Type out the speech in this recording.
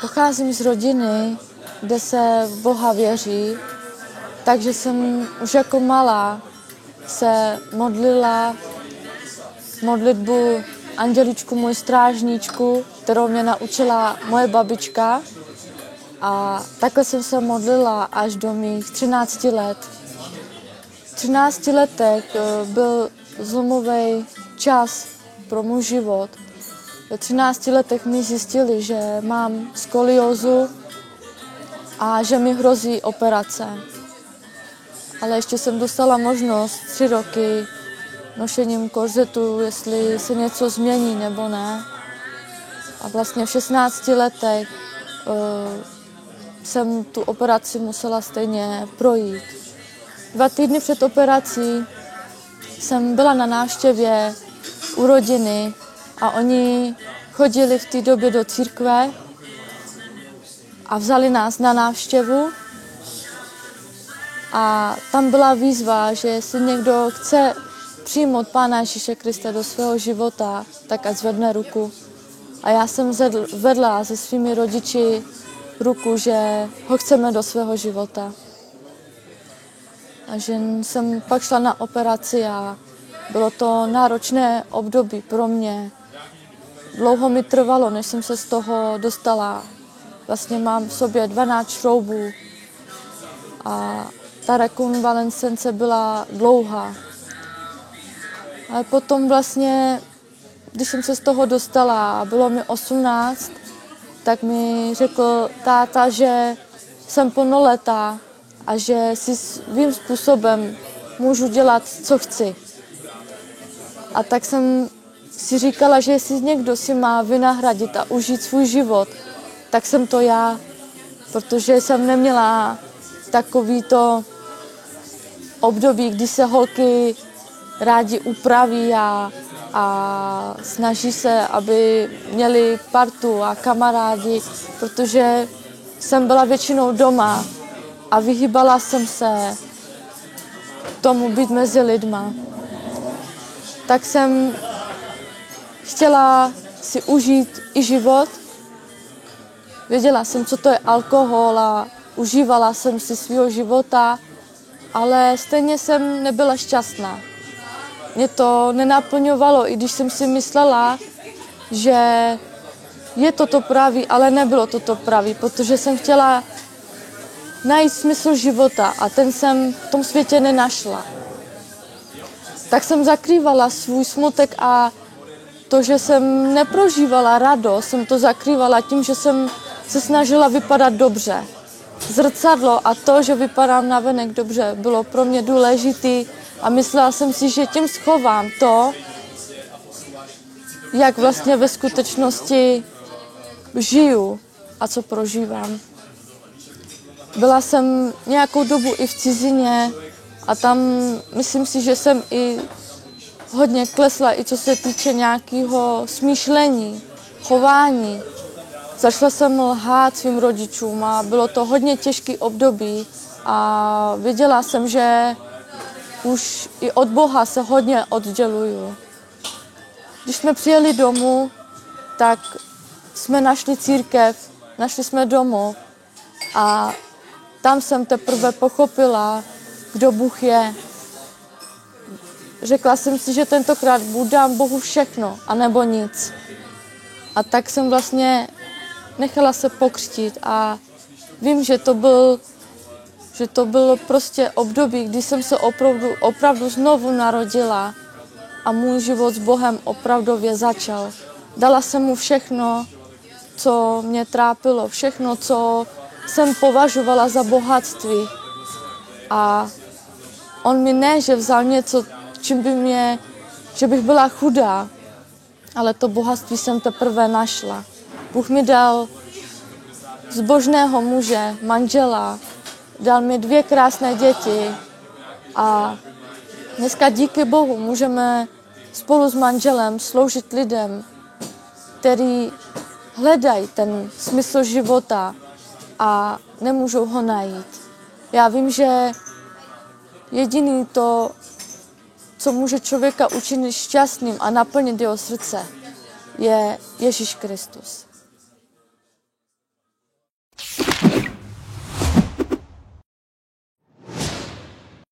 Pocházím z rodiny, kde se Boha věří, takže jsem už jako malá se modlila modlitbu Anděličku, můj strážníčku, kterou mě naučila moje babička. A takhle jsem se modlila až do mých 13 let. V 13 letech eh, byl zlomový čas pro můj život. Ve 13 letech mi zjistili, že mám skoliózu a že mi hrozí operace. Ale ještě jsem dostala možnost tři roky nošením korzetu, jestli se něco změní nebo ne. A vlastně v 16 letech uh, jsem tu operaci musela stejně projít. Dva týdny před operací jsem byla na návštěvě u rodiny a oni chodili v té době do církve a vzali nás na návštěvu. A tam byla výzva, že jestli někdo chce přijmout Pána Ježíše Krista do svého života, tak ať zvedne ruku. A já jsem vedla se svými rodiči ruku, že ho chceme do svého života. A že jsem pak šla na operaci a bylo to náročné období pro mě. Dlouho mi trvalo, než jsem se z toho dostala. Vlastně mám v sobě 12 šroubů a ta rekonvalescence byla dlouhá. Ale potom vlastně, když jsem se z toho dostala a bylo mi 18, tak mi řekl táta, že jsem plnoletá a že si svým způsobem můžu dělat, co chci. A tak jsem si říkala, že jestli někdo si má vynahradit a užít svůj život, tak jsem to já, protože jsem neměla takovýto období, kdy se holky rádi upraví a, a snaží se, aby měli partu a kamarádi, protože jsem byla většinou doma a vyhýbala jsem se tomu být mezi lidma. Tak jsem chtěla si užít i život. Věděla jsem, co to je alkohol a užívala jsem si svého života, ale stejně jsem nebyla šťastná mě to nenaplňovalo, i když jsem si myslela, že je toto pravý, ale nebylo toto pravý, protože jsem chtěla najít smysl života a ten jsem v tom světě nenašla. Tak jsem zakrývala svůj smutek a to, že jsem neprožívala radost, jsem to zakrývala tím, že jsem se snažila vypadat dobře. Zrcadlo a to, že vypadám navenek dobře, bylo pro mě důležité a myslela jsem si, že tím schovám to, jak vlastně ve skutečnosti žiju a co prožívám. Byla jsem nějakou dobu i v cizině a tam myslím si, že jsem i hodně klesla, i co se týče nějakého smýšlení, chování. Začala jsem lhát svým rodičům a bylo to hodně těžký období a věděla jsem, že už i od Boha se hodně odděluju. Když jsme přijeli domů, tak jsme našli církev, našli jsme domů a tam jsem teprve pochopila, kdo Bůh je. Řekla jsem si, že tentokrát dám Bohu všechno, anebo nic. A tak jsem vlastně nechala se pokřtít a vím, že to byl že to bylo prostě období, kdy jsem se opravdu, opravdu znovu narodila a můj život s Bohem opravdově začal. Dala jsem mu všechno, co mě trápilo, všechno, co jsem považovala za bohatství. A on mi ne, že vzal něco, čím by mě, že bych byla chudá, ale to bohatství jsem teprve našla. Bůh mi dal zbožného muže, manžela, dal mi dvě krásné děti a dneska díky Bohu můžeme spolu s manželem sloužit lidem, který hledají ten smysl života a nemůžou ho najít. Já vím, že jediný to, co může člověka učinit šťastným a naplnit jeho srdce, je Ježíš Kristus.